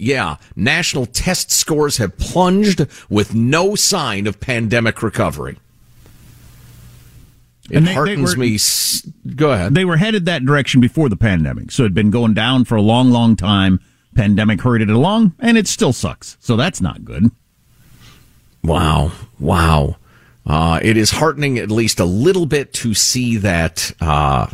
yeah, national test scores have plunged with no sign of pandemic recovery. It And they- they were- me. Go ahead. They were headed that direction before the pandemic, so it'd been going down for a long, long time. Pandemic hurried it along, and it still sucks. So that's not good. Wow. Wow. Uh, it is heartening at least a little bit to see that uh,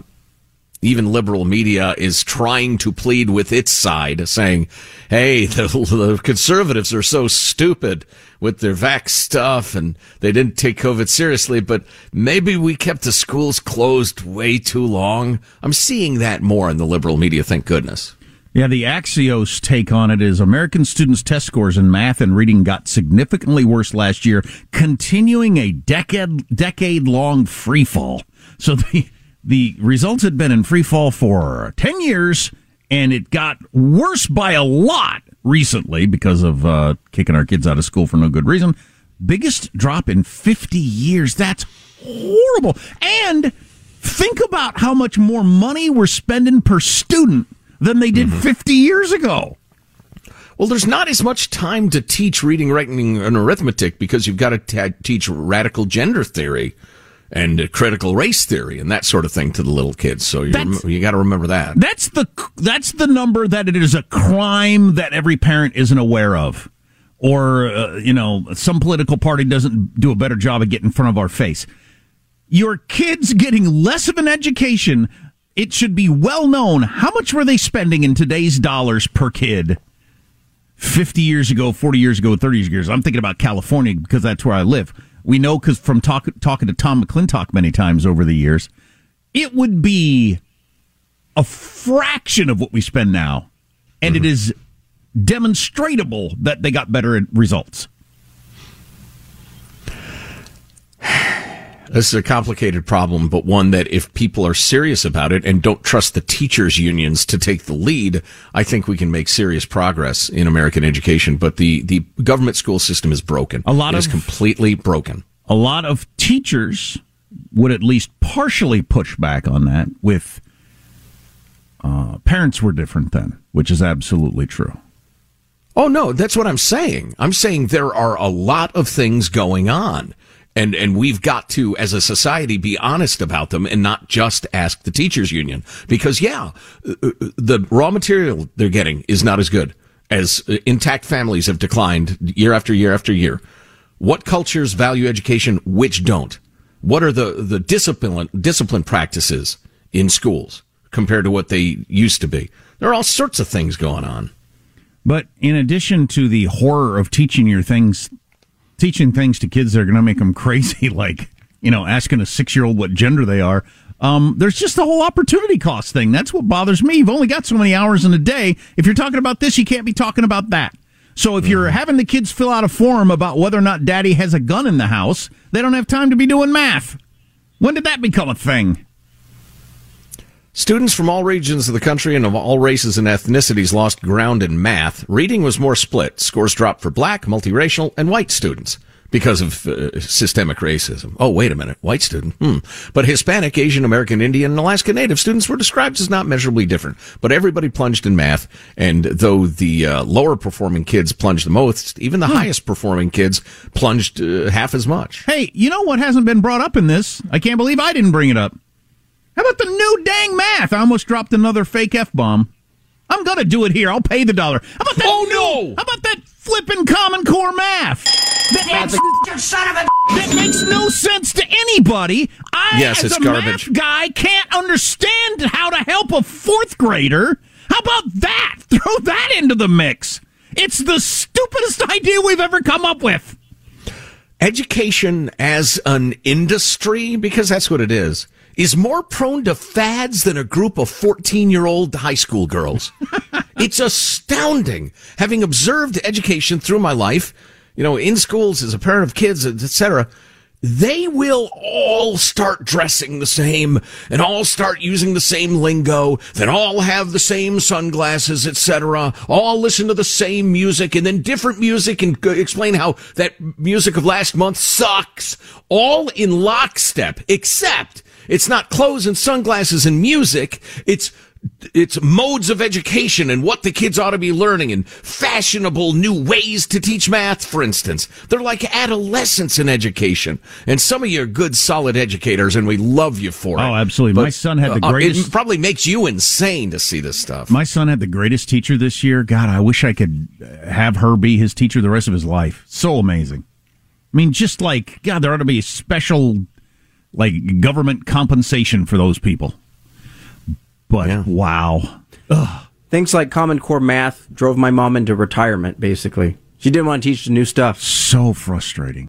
even liberal media is trying to plead with its side, saying, hey, the, the conservatives are so stupid with their vax stuff and they didn't take COVID seriously, but maybe we kept the schools closed way too long. I'm seeing that more in the liberal media, thank goodness. Yeah, the Axios take on it is American students' test scores in math and reading got significantly worse last year, continuing a decade decade long free fall. So the the results had been in free fall for ten years, and it got worse by a lot recently because of uh, kicking our kids out of school for no good reason. Biggest drop in fifty years. That's horrible. And think about how much more money we're spending per student than they did 50 years ago. Well, there's not as much time to teach reading, writing, and arithmetic because you've got to t- teach radical gender theory and uh, critical race theory and that sort of thing to the little kids. So you rem- you got to remember that. That's the that's the number that it is a crime that every parent isn't aware of. Or uh, you know, some political party doesn't do a better job of getting in front of our face. Your kids getting less of an education, it should be well known how much were they spending in today's dollars per kid. 50 years ago, 40 years ago, 30 years ago. I'm thinking about California because that's where I live. We know because from talk, talking to Tom McClintock many times over the years, it would be a fraction of what we spend now. And it mm-hmm. is demonstrable that they got better results. This is a complicated problem, but one that if people are serious about it and don't trust the teachers unions to take the lead, I think we can make serious progress in American education. But the, the government school system is broken. A lot It is of- completely broken. A lot of teachers would at least partially push back on that with uh, parents were different then, which is absolutely true. Oh no, that's what I'm saying. I'm saying there are a lot of things going on. And, and we've got to, as a society, be honest about them and not just ask the teachers union. Because yeah, the raw material they're getting is not as good as intact families have declined year after year after year. What cultures value education, which don't? What are the, the discipline, discipline practices in schools compared to what they used to be? There are all sorts of things going on. But in addition to the horror of teaching your things, teaching things to kids that are going to make them crazy, like you know, asking a six-year-old what gender they are. Um, there's just the whole opportunity cost thing. That's what bothers me. You've only got so many hours in a day. If you're talking about this, you can't be talking about that. So if you're having the kids fill out a form about whether or not daddy has a gun in the house, they don't have time to be doing math. When did that become a thing? Students from all regions of the country and of all races and ethnicities lost ground in math. Reading was more split. Scores dropped for black, multiracial, and white students because of uh, systemic racism. Oh, wait a minute. White student. Hmm. But Hispanic, Asian American, Indian, and Alaska Native students were described as not measurably different. But everybody plunged in math. And though the uh, lower performing kids plunged the most, even the highest performing kids plunged uh, half as much. Hey, you know what hasn't been brought up in this? I can't believe I didn't bring it up. How about the new dang math? I almost dropped another fake F bomb. I'm gonna do it here. I'll pay the dollar. How about that? Oh, new- no! How about that flipping Common Core math? That makes, that makes no sense to anybody. I, Yes, as it's a garbage. math guy, can't understand how to help a fourth grader. How about that? Throw that into the mix. It's the stupidest idea we've ever come up with. education as an industry, because that's what it is, is more prone to fads than a group of 14 year old high school girls. it's astounding. Having observed education through my life, you know, in schools as a parent of kids, and etc., they will all start dressing the same and all start using the same lingo, then all have the same sunglasses, etc., all listen to the same music and then different music and explain how that music of last month sucks, all in lockstep, except it's not clothes and sunglasses and music, it's it's modes of education and what the kids ought to be learning and fashionable new ways to teach math, for instance. They're like adolescents in education. And some of you are good, solid educators, and we love you for it. Oh, absolutely. But, my son had the uh, greatest. It probably makes you insane to see this stuff. My son had the greatest teacher this year. God, I wish I could have her be his teacher the rest of his life. So amazing. I mean, just like, God, there ought to be special, like, government compensation for those people. But yeah. wow. Ugh. Things like Common Core math drove my mom into retirement, basically. She didn't want to teach the new stuff. So frustrating.